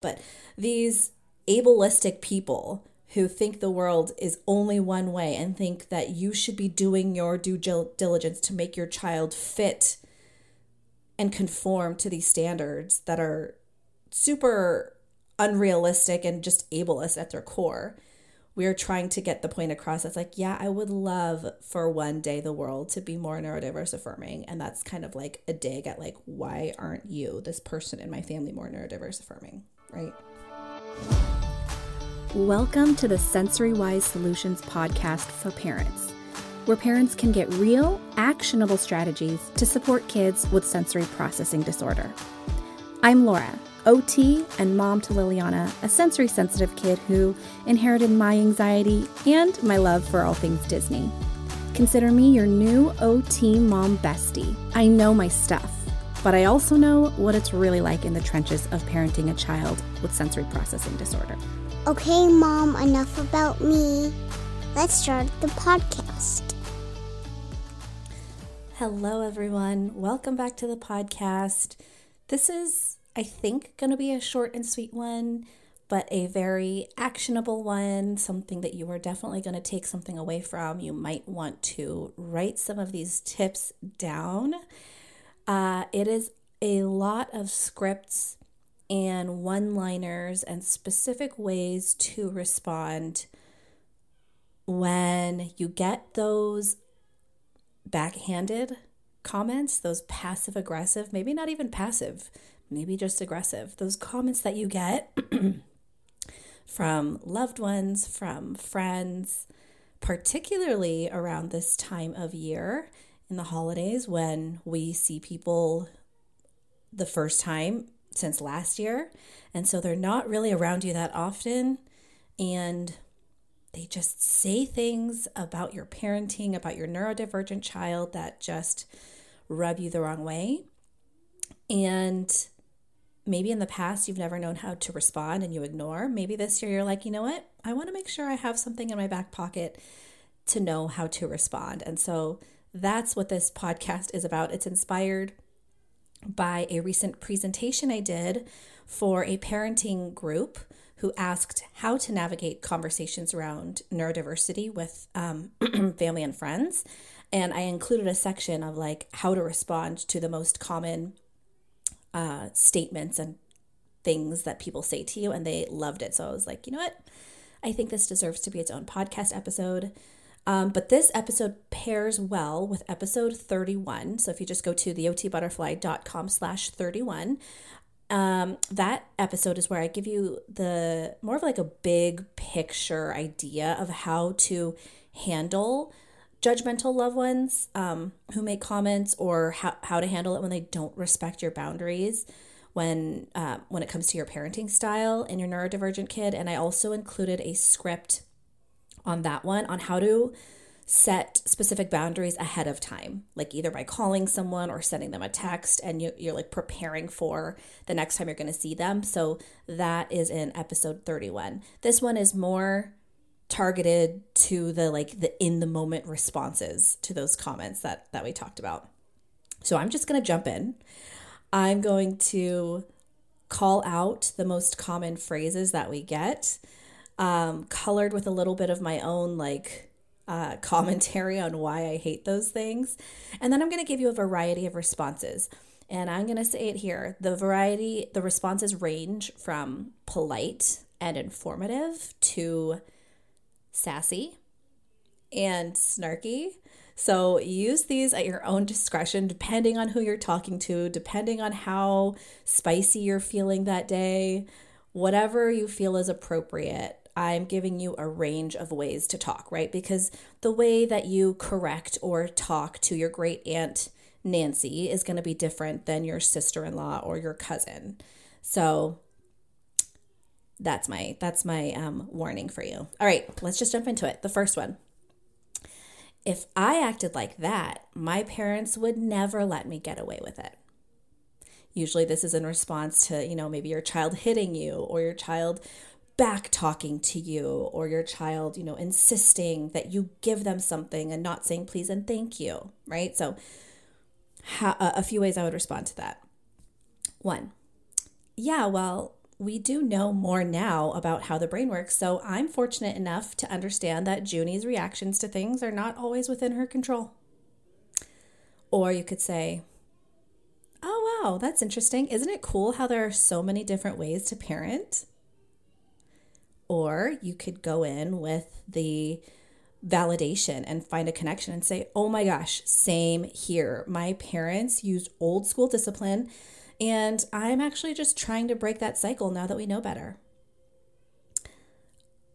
But these ableistic people who think the world is only one way and think that you should be doing your due diligence to make your child fit and conform to these standards that are super unrealistic and just ableist at their core. We are trying to get the point across that's like, yeah, I would love for one day the world to be more neurodiverse affirming. And that's kind of like a dig at like, why aren't you, this person in my family, more neurodiverse affirming, right? Welcome to the Sensory Wise Solutions podcast for parents, where parents can get real, actionable strategies to support kids with sensory processing disorder. I'm Laura, OT and mom to Liliana, a sensory sensitive kid who inherited my anxiety and my love for all things Disney. Consider me your new OT mom bestie. I know my stuff, but I also know what it's really like in the trenches of parenting a child with sensory processing disorder. Okay, Mom, enough about me. Let's start the podcast. Hello, everyone. Welcome back to the podcast. This is, I think, going to be a short and sweet one, but a very actionable one, something that you are definitely going to take something away from. You might want to write some of these tips down. Uh, it is a lot of scripts and one liners and specific ways to respond when you get those backhanded comments, those passive aggressive, maybe not even passive, maybe just aggressive, those comments that you get from loved ones, from friends, particularly around this time of year in the holidays when we see people the first time since last year. And so they're not really around you that often. And they just say things about your parenting, about your neurodivergent child that just rub you the wrong way. And maybe in the past you've never known how to respond and you ignore. Maybe this year you're like, you know what? I want to make sure I have something in my back pocket to know how to respond. And so that's what this podcast is about. It's inspired by a recent presentation I did for a parenting group who asked how to navigate conversations around neurodiversity with um, family and friends. And I included a section of like how to respond to the most common uh, statements and things that people say to you. And they loved it. So I was like, you know what? I think this deserves to be its own podcast episode. Um, but this episode pairs well with episode 31. So if you just go to theotbutterfly.com slash 31, um, that episode is where I give you the more of like a big picture idea of how to handle judgmental loved ones um, who make comments or how, how to handle it when they don't respect your boundaries when uh, when it comes to your parenting style and your neurodivergent kid and i also included a script on that one on how to set specific boundaries ahead of time, like either by calling someone or sending them a text, and you, are like preparing for the next time you're going to see them. So that is in episode 31. This one is more targeted to the like the in the moment responses to those comments that that we talked about. So I'm just going to jump in. I'm going to call out the most common phrases that we get um, colored with a little bit of my own like uh, commentary on why I hate those things. And then I'm going to give you a variety of responses. And I'm going to say it here the variety, the responses range from polite and informative to sassy and snarky. So use these at your own discretion, depending on who you're talking to, depending on how spicy you're feeling that day, whatever you feel is appropriate. I'm giving you a range of ways to talk, right? Because the way that you correct or talk to your great aunt Nancy is going to be different than your sister in law or your cousin. So that's my that's my um, warning for you. All right, let's just jump into it. The first one. If I acted like that, my parents would never let me get away with it. Usually, this is in response to, you know, maybe your child hitting you or your child back talking to you or your child, you know, insisting that you give them something and not saying please and thank you, right? So, a few ways I would respond to that. One, yeah, well, we do know more now about how the brain works. So I'm fortunate enough to understand that Junie's reactions to things are not always within her control. Or you could say, Oh, wow, that's interesting. Isn't it cool how there are so many different ways to parent? Or you could go in with the validation and find a connection and say, oh my gosh, same here. My parents used old school discipline, and I'm actually just trying to break that cycle now that we know better.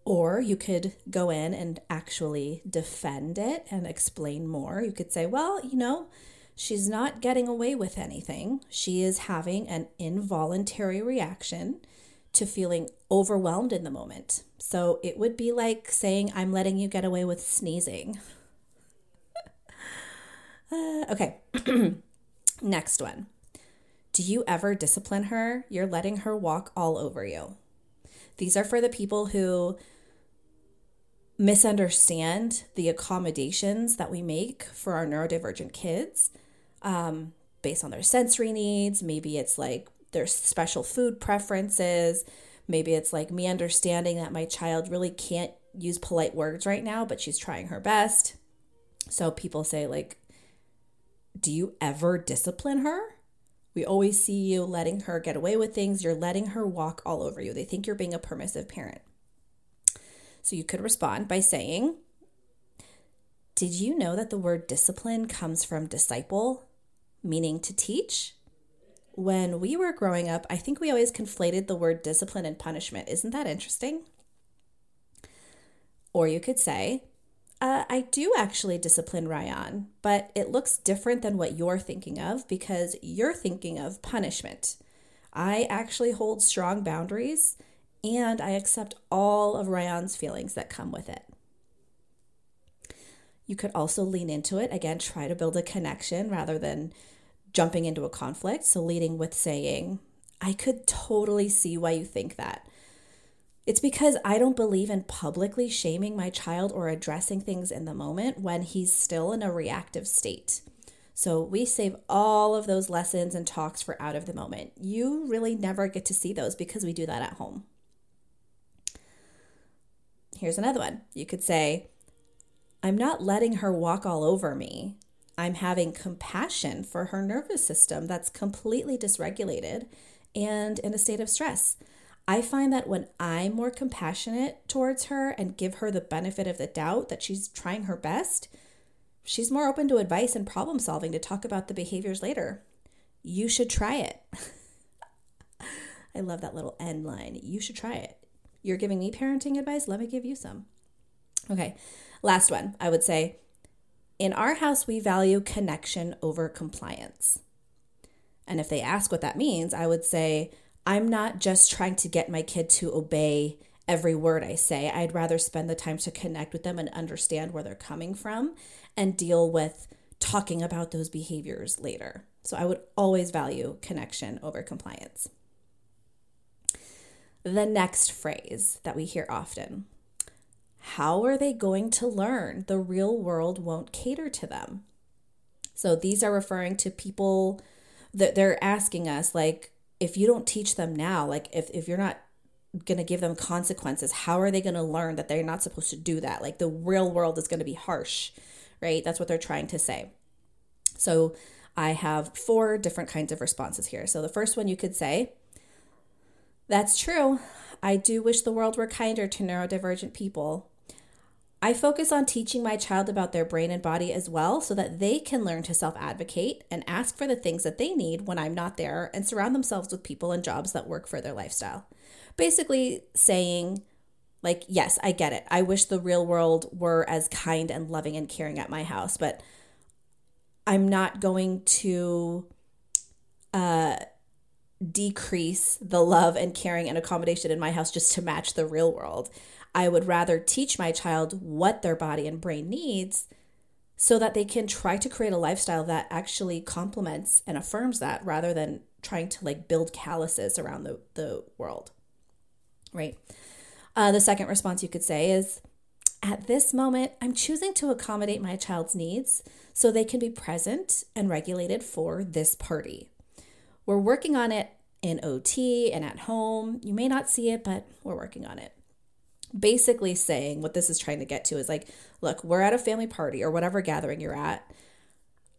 Or you could go in and actually defend it and explain more. You could say, well, you know, she's not getting away with anything. She is having an involuntary reaction to feeling overwhelmed in the moment. So it would be like saying, I'm letting you get away with sneezing. uh, okay, next one. Do you ever discipline her? You're letting her walk all over you. These are for the people who misunderstand the accommodations that we make for our neurodivergent kids um, based on their sensory needs. Maybe it's like their special food preferences. Maybe it's like me understanding that my child really can't use polite words right now, but she's trying her best. So people say, like, do you ever discipline her? We always see you letting her get away with things. You're letting her walk all over you. They think you're being a permissive parent. So you could respond by saying, Did you know that the word discipline comes from disciple, meaning to teach? When we were growing up, I think we always conflated the word discipline and punishment. Isn't that interesting? Or you could say, uh, I do actually discipline Ryan, but it looks different than what you're thinking of because you're thinking of punishment. I actually hold strong boundaries and I accept all of Ryan's feelings that come with it. You could also lean into it. Again, try to build a connection rather than jumping into a conflict. So, leading with saying, I could totally see why you think that. It's because I don't believe in publicly shaming my child or addressing things in the moment when he's still in a reactive state. So we save all of those lessons and talks for out of the moment. You really never get to see those because we do that at home. Here's another one. You could say, I'm not letting her walk all over me. I'm having compassion for her nervous system that's completely dysregulated and in a state of stress. I find that when I'm more compassionate towards her and give her the benefit of the doubt that she's trying her best, she's more open to advice and problem solving to talk about the behaviors later. You should try it. I love that little end line. You should try it. You're giving me parenting advice, let me give you some. Okay, last one. I would say in our house, we value connection over compliance. And if they ask what that means, I would say, I'm not just trying to get my kid to obey every word I say. I'd rather spend the time to connect with them and understand where they're coming from and deal with talking about those behaviors later. So I would always value connection over compliance. The next phrase that we hear often how are they going to learn? The real world won't cater to them. So these are referring to people that they're asking us, like, if you don't teach them now, like, if, if you're not going to give them consequences, how are they going to learn that they're not supposed to do that? Like, the real world is going to be harsh, right? That's what they're trying to say. So I have four different kinds of responses here. So the first one you could say, that's true. I do wish the world were kinder to neurodivergent people. I focus on teaching my child about their brain and body as well so that they can learn to self advocate and ask for the things that they need when I'm not there and surround themselves with people and jobs that work for their lifestyle. Basically, saying, like, yes, I get it. I wish the real world were as kind and loving and caring at my house, but I'm not going to uh, decrease the love and caring and accommodation in my house just to match the real world. I would rather teach my child what their body and brain needs so that they can try to create a lifestyle that actually complements and affirms that rather than trying to like build calluses around the, the world. Right. Uh, the second response you could say is at this moment, I'm choosing to accommodate my child's needs so they can be present and regulated for this party. We're working on it in OT and at home. You may not see it, but we're working on it. Basically, saying what this is trying to get to is like, look, we're at a family party or whatever gathering you're at.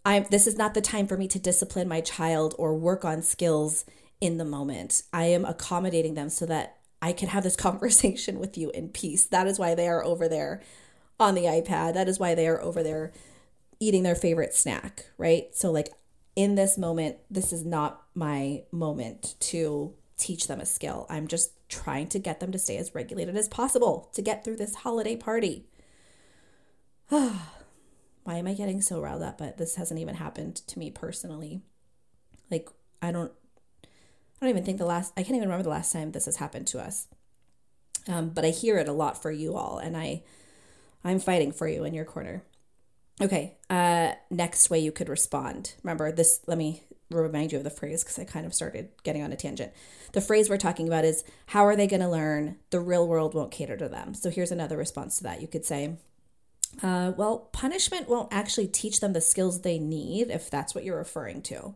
I'm this is not the time for me to discipline my child or work on skills in the moment. I am accommodating them so that I can have this conversation with you in peace. That is why they are over there on the iPad. That is why they are over there eating their favorite snack, right? So, like, in this moment, this is not my moment to teach them a skill. I'm just trying to get them to stay as regulated as possible to get through this holiday party. Why am I getting so riled up? But this hasn't even happened to me personally. Like, I don't I don't even think the last, I can't even remember the last time this has happened to us. Um, but I hear it a lot for you all, and I, I'm fighting for you in your corner. Okay, uh, next way you could respond. Remember this, let me remind you of the phrase because I kind of started getting on a tangent. The phrase we're talking about is how are they going to learn? The real world won't cater to them. So here's another response to that. You could say, uh, well, punishment won't actually teach them the skills they need if that's what you're referring to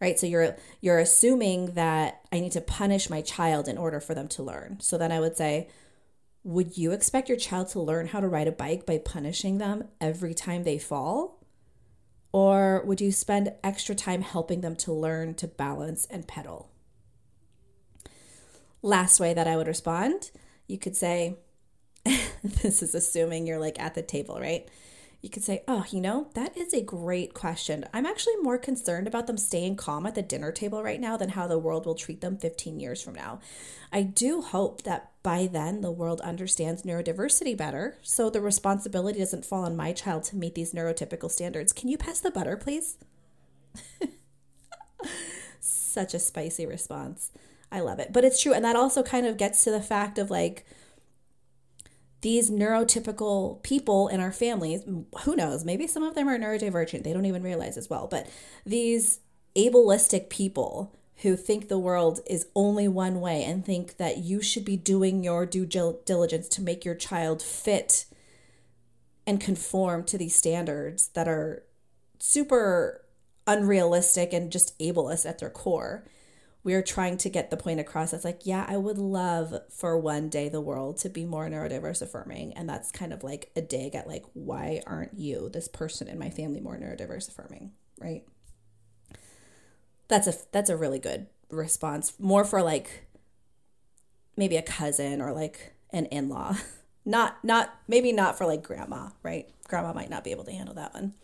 right so you're you're assuming that i need to punish my child in order for them to learn so then i would say would you expect your child to learn how to ride a bike by punishing them every time they fall or would you spend extra time helping them to learn to balance and pedal last way that i would respond you could say this is assuming you're like at the table right you could say, Oh, you know, that is a great question. I'm actually more concerned about them staying calm at the dinner table right now than how the world will treat them 15 years from now. I do hope that by then the world understands neurodiversity better, so the responsibility doesn't fall on my child to meet these neurotypical standards. Can you pass the butter, please? Such a spicy response. I love it. But it's true. And that also kind of gets to the fact of like, these neurotypical people in our families, who knows, maybe some of them are neurodivergent, they don't even realize as well, but these ableistic people who think the world is only one way and think that you should be doing your due diligence to make your child fit and conform to these standards that are super unrealistic and just ableist at their core we're trying to get the point across that's like, yeah, I would love for one day the world to be more neurodiverse affirming. And that's kind of like a dig at like, why aren't you, this person in my family, more neurodiverse affirming? Right. That's a that's a really good response. More for like maybe a cousin or like an in-law. Not not maybe not for like grandma, right? Grandma might not be able to handle that one.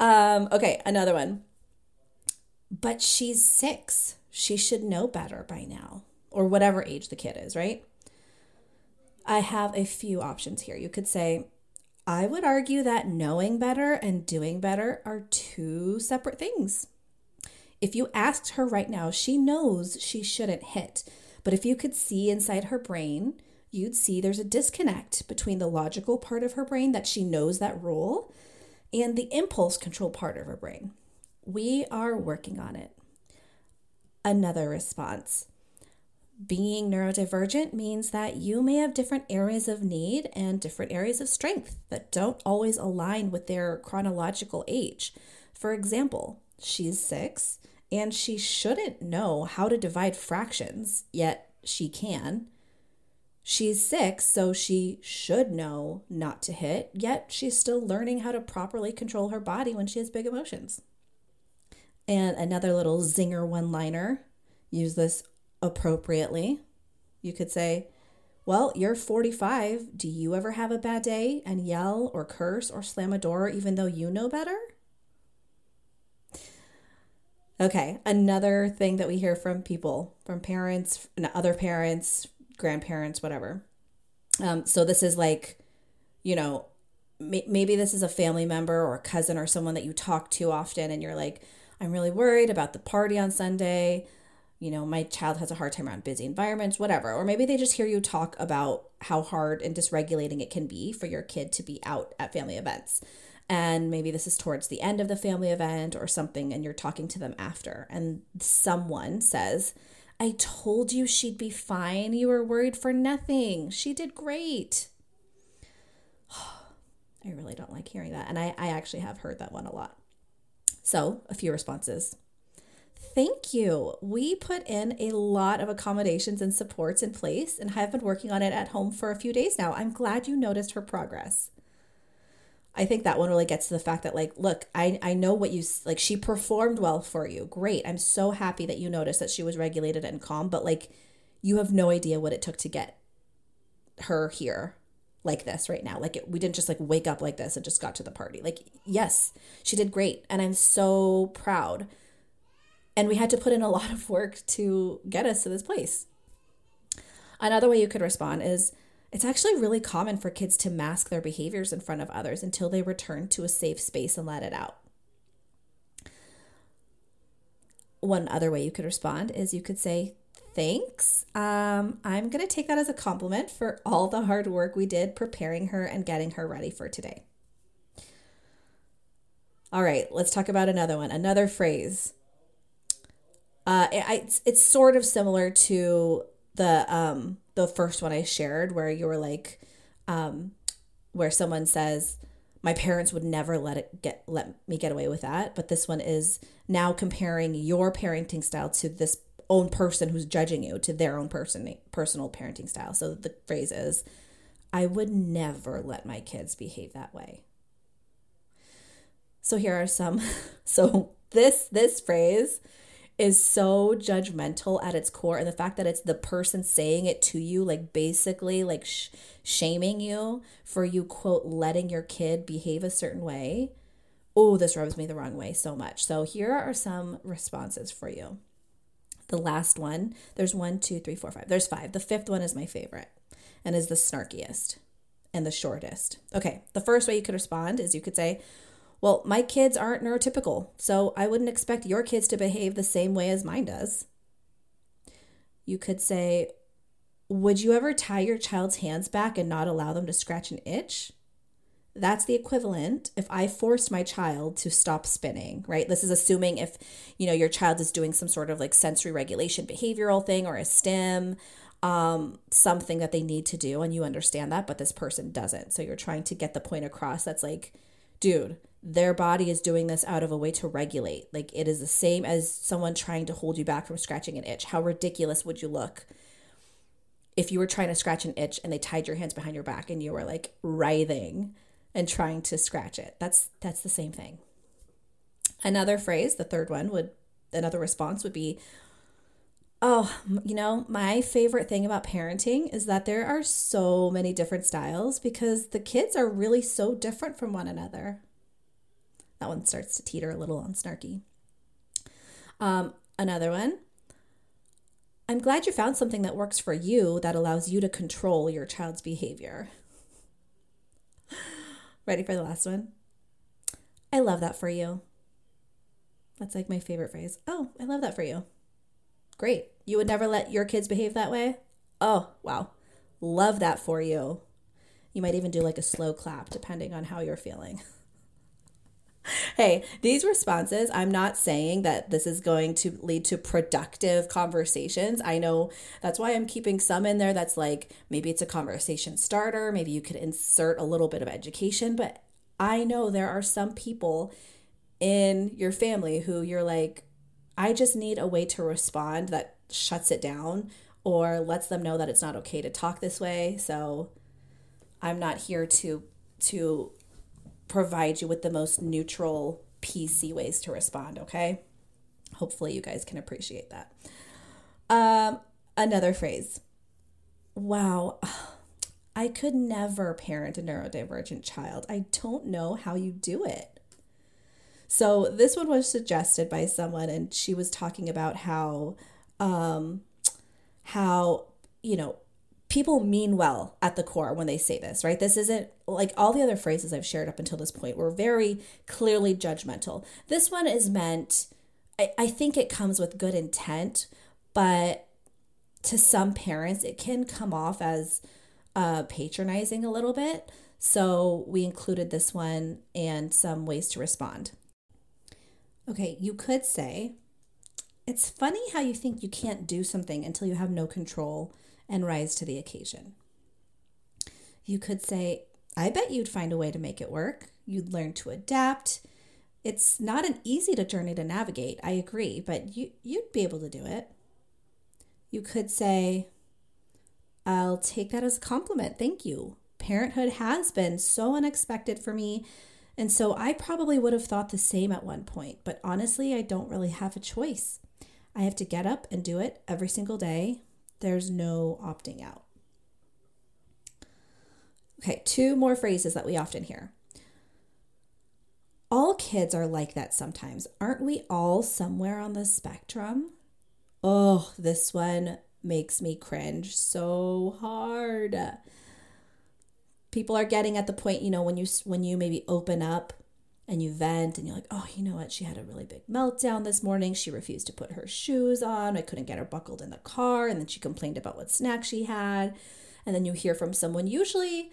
Um, okay, another one. But she's six she should know better by now, or whatever age the kid is, right? I have a few options here. You could say, I would argue that knowing better and doing better are two separate things. If you asked her right now, she knows she shouldn't hit. But if you could see inside her brain, you'd see there's a disconnect between the logical part of her brain that she knows that rule and the impulse control part of her brain. We are working on it another response. Being neurodivergent means that you may have different areas of need and different areas of strength that don't always align with their chronological age. For example, she's six and she shouldn't know how to divide fractions, yet she can. She's six, so she should know not to hit, yet she's still learning how to properly control her body when she has big emotions. And another little zinger one liner use this appropriately. You could say, Well, you're 45. Do you ever have a bad day and yell or curse or slam a door even though you know better? Okay, another thing that we hear from people, from parents, and other parents, grandparents, whatever. Um, so this is like, you know, maybe this is a family member or a cousin or someone that you talk to often, and you're like, I'm really worried about the party on Sunday. You know, my child has a hard time around busy environments, whatever. Or maybe they just hear you talk about how hard and dysregulating it can be for your kid to be out at family events. And maybe this is towards the end of the family event or something, and you're talking to them after. And someone says, I told you she'd be fine. You were worried for nothing. She did great. I really don't like hearing that. And I, I actually have heard that one a lot. So, a few responses. Thank you. We put in a lot of accommodations and supports in place and have been working on it at home for a few days now. I'm glad you noticed her progress. I think that one really gets to the fact that like, look, I I know what you like she performed well for you. Great. I'm so happy that you noticed that she was regulated and calm, but like you have no idea what it took to get her here like this right now. Like it, we didn't just like wake up like this and just got to the party. Like yes, she did great and I'm so proud. And we had to put in a lot of work to get us to this place. Another way you could respond is it's actually really common for kids to mask their behaviors in front of others until they return to a safe space and let it out. One other way you could respond is you could say, Thanks. Um, I'm going to take that as a compliment for all the hard work we did preparing her and getting her ready for today. All right, let's talk about another one, another phrase. Uh, it, it's, it's sort of similar to the um, the first one I shared where you were like um where someone says my parents would never let it get let me get away with that. But this one is now comparing your parenting style to this own person who's judging you to their own person personal parenting style. So the phrase is i would never let my kids behave that way. So here are some so this this phrase is so judgmental at its core and the fact that it's the person saying it to you like basically like sh- shaming you for you quote letting your kid behave a certain way. Oh this rubs me the wrong way so much. So here are some responses for you. The last one there's one two three four five. There's five. The fifth one is my favorite and is the snarkiest and the shortest. Okay the first way you could respond is you could say well, my kids aren't neurotypical, so I wouldn't expect your kids to behave the same way as mine does. You could say, Would you ever tie your child's hands back and not allow them to scratch an itch? That's the equivalent if I forced my child to stop spinning, right? This is assuming if, you know, your child is doing some sort of like sensory regulation behavioral thing or a stim, um, something that they need to do and you understand that, but this person doesn't. So you're trying to get the point across that's like, dude, their body is doing this out of a way to regulate. Like it is the same as someone trying to hold you back from scratching an itch. How ridiculous would you look if you were trying to scratch an itch and they tied your hands behind your back and you were like writhing and trying to scratch it? That's that's the same thing. Another phrase, the third one would another response would be Oh, you know, my favorite thing about parenting is that there are so many different styles because the kids are really so different from one another. That one starts to teeter a little on snarky. Um, another one. I'm glad you found something that works for you that allows you to control your child's behavior. Ready for the last one? I love that for you. That's like my favorite phrase. Oh, I love that for you. Great. You would never let your kids behave that way? Oh, wow. Love that for you. You might even do like a slow clap depending on how you're feeling. hey, these responses, I'm not saying that this is going to lead to productive conversations. I know that's why I'm keeping some in there that's like maybe it's a conversation starter, maybe you could insert a little bit of education, but I know there are some people in your family who you're like, I just need a way to respond that shuts it down or lets them know that it's not okay to talk this way. So I'm not here to to provide you with the most neutral PC ways to respond, okay? Hopefully you guys can appreciate that. Um another phrase. Wow. I could never parent a neurodivergent child. I don't know how you do it. So this one was suggested by someone, and she was talking about how, um, how you know, people mean well at the core when they say this, right? This isn't like all the other phrases I've shared up until this point were very clearly judgmental. This one is meant. I, I think it comes with good intent, but to some parents, it can come off as uh, patronizing a little bit. So we included this one and some ways to respond. Okay, you could say, it's funny how you think you can't do something until you have no control and rise to the occasion. You could say, I bet you'd find a way to make it work. You'd learn to adapt. It's not an easy journey to navigate, I agree, but you you'd be able to do it. You could say, I'll take that as a compliment. Thank you. Parenthood has been so unexpected for me. And so I probably would have thought the same at one point, but honestly, I don't really have a choice. I have to get up and do it every single day. There's no opting out. Okay, two more phrases that we often hear. All kids are like that sometimes. Aren't we all somewhere on the spectrum? Oh, this one makes me cringe so hard. People are getting at the point, you know, when you when you maybe open up and you vent and you're like, "Oh, you know what? She had a really big meltdown this morning. She refused to put her shoes on. I couldn't get her buckled in the car, and then she complained about what snack she had." And then you hear from someone usually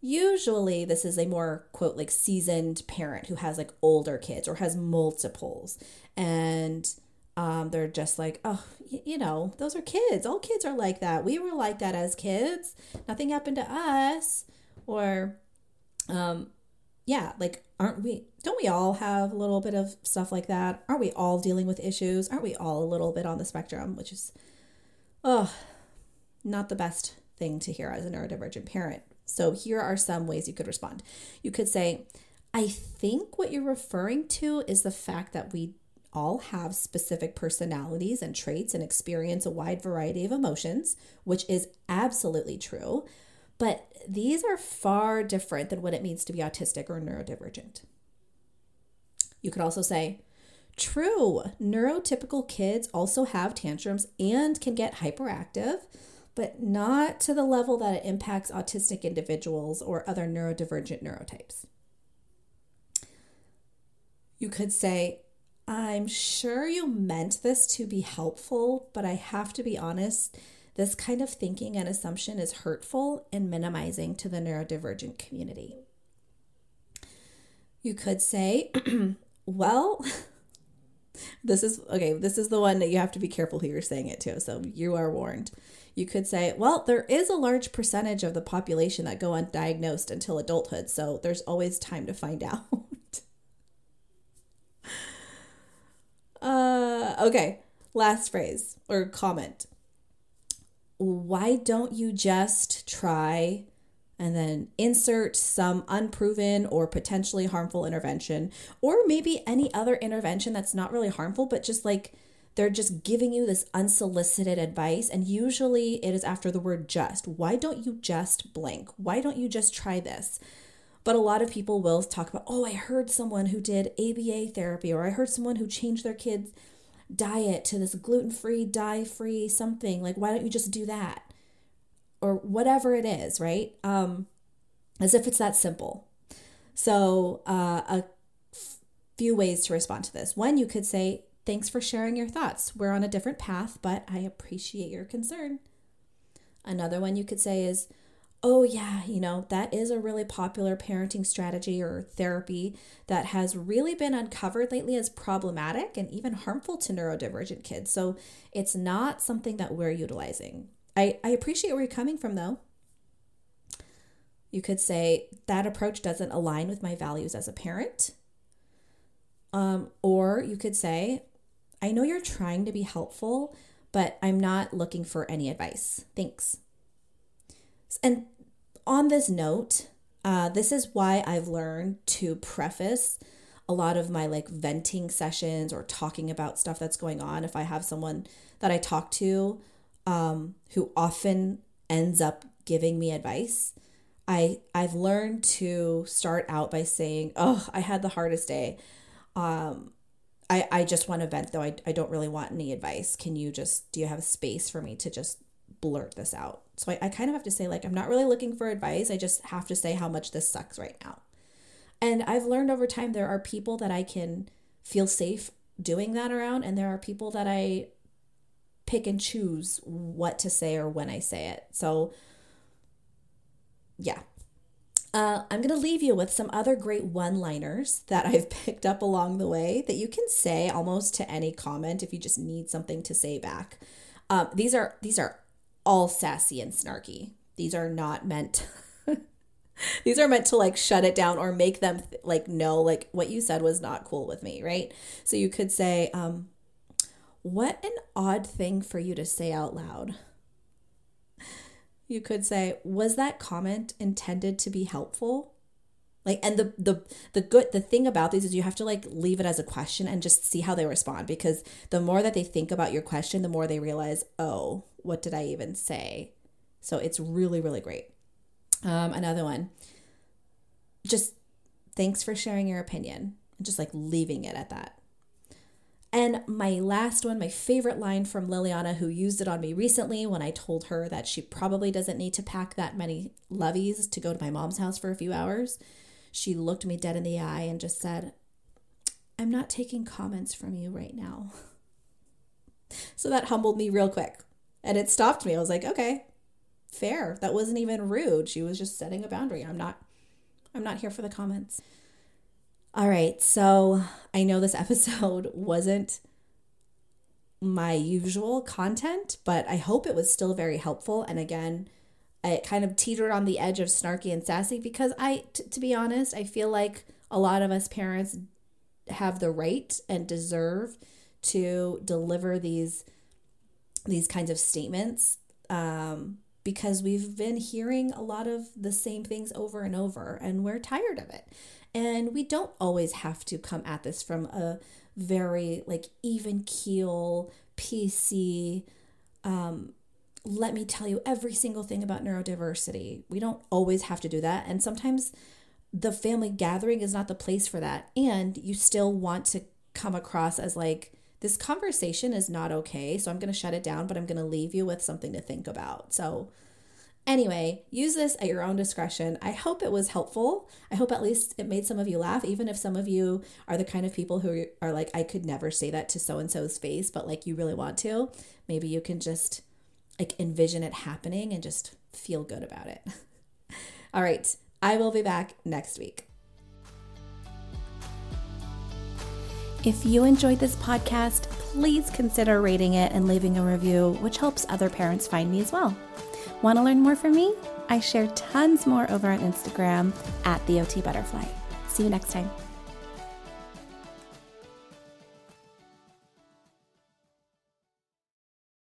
usually this is a more quote like seasoned parent who has like older kids or has multiples and um, they're just like oh you know those are kids all kids are like that we were like that as kids nothing happened to us or um yeah like aren't we don't we all have a little bit of stuff like that aren't we all dealing with issues aren't we all a little bit on the spectrum which is oh not the best thing to hear as a neurodivergent parent so here are some ways you could respond. You could say, I think what you're referring to is the fact that we all have specific personalities and traits and experience a wide variety of emotions, which is absolutely true. But these are far different than what it means to be autistic or neurodivergent. You could also say, True, neurotypical kids also have tantrums and can get hyperactive, but not to the level that it impacts autistic individuals or other neurodivergent neurotypes. You could say, I'm sure you meant this to be helpful, but I have to be honest, this kind of thinking and assumption is hurtful and minimizing to the neurodivergent community. You could say, well, this is okay, this is the one that you have to be careful who you're saying it to. So you are warned. You could say, well, there is a large percentage of the population that go undiagnosed until adulthood, so there's always time to find out. uh, okay, last phrase or comment. Why don't you just try and then insert some unproven or potentially harmful intervention, or maybe any other intervention that's not really harmful, but just like they're just giving you this unsolicited advice. And usually it is after the word just. Why don't you just blank? Why don't you just try this? But a lot of people will talk about, oh, I heard someone who did ABA therapy, or I heard someone who changed their kids' diet to this gluten free, dye free something. Like, why don't you just do that? Or whatever it is, right? Um, as if it's that simple. So, uh, a few ways to respond to this. One, you could say, Thanks for sharing your thoughts. We're on a different path, but I appreciate your concern. Another one you could say is, Oh, yeah, you know, that is a really popular parenting strategy or therapy that has really been uncovered lately as problematic and even harmful to neurodivergent kids. So it's not something that we're utilizing. I, I appreciate where you're coming from, though. You could say that approach doesn't align with my values as a parent. Um, or you could say, I know you're trying to be helpful, but I'm not looking for any advice. Thanks. And on this note, uh, this is why I've learned to preface a lot of my like venting sessions or talking about stuff that's going on. If I have someone that I talk to um, who often ends up giving me advice, I I've learned to start out by saying, "Oh, I had the hardest day. Um, I, I just want to vent though. I, I don't really want any advice. Can you just, do you have space for me to just blurt this out? So I, I kind of have to say, like, I'm not really looking for advice. I just have to say how much this sucks right now. And I've learned over time there are people that I can feel safe doing that around, and there are people that I pick and choose what to say or when I say it. So, yeah, uh, I'm going to leave you with some other great one liners that I've picked up along the way that you can say almost to any comment if you just need something to say back. Um, these are these are all sassy and snarky. These are not meant These are meant to like shut it down or make them th- like know like what you said was not cool with me, right? So you could say, um, "What an odd thing for you to say out loud." You could say, "Was that comment intended to be helpful?" Like and the the the good the thing about these is you have to like leave it as a question and just see how they respond because the more that they think about your question, the more they realize, "Oh, what did I even say?" So it's really really great. Um, another one, just thanks for sharing your opinion, just like leaving it at that. And my last one, my favorite line from Liliana, who used it on me recently when I told her that she probably doesn't need to pack that many loveys to go to my mom's house for a few hours. She looked me dead in the eye and just said, I'm not taking comments from you right now. So that humbled me real quick. And it stopped me. I was like, okay, fair. That wasn't even rude. She was just setting a boundary. I'm not I'm not here for the comments. All right. So, I know this episode wasn't my usual content, but I hope it was still very helpful and again, it kind of teetered on the edge of snarky and sassy because I t- to be honest, I feel like a lot of us parents have the right and deserve to deliver these these kinds of statements um, because we've been hearing a lot of the same things over and over and we're tired of it. And we don't always have to come at this from a very like even keel, PC, um, let me tell you every single thing about neurodiversity. We don't always have to do that. And sometimes the family gathering is not the place for that. And you still want to come across as like, this conversation is not okay. So I'm going to shut it down, but I'm going to leave you with something to think about. So, anyway, use this at your own discretion. I hope it was helpful. I hope at least it made some of you laugh, even if some of you are the kind of people who are like, I could never say that to so and so's face, but like you really want to. Maybe you can just like envision it happening and just feel good about it. All right. I will be back next week. If you enjoyed this podcast, please consider rating it and leaving a review, which helps other parents find me as well. Want to learn more from me? I share tons more over on Instagram at the OT Butterfly. See you next time.